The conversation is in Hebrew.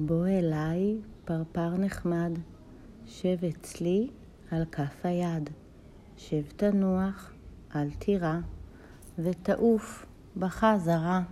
בוא אליי, פרפר נחמד, שב אצלי על כף היד. שב תנוח, אל תירא, ותעוף בחזרה.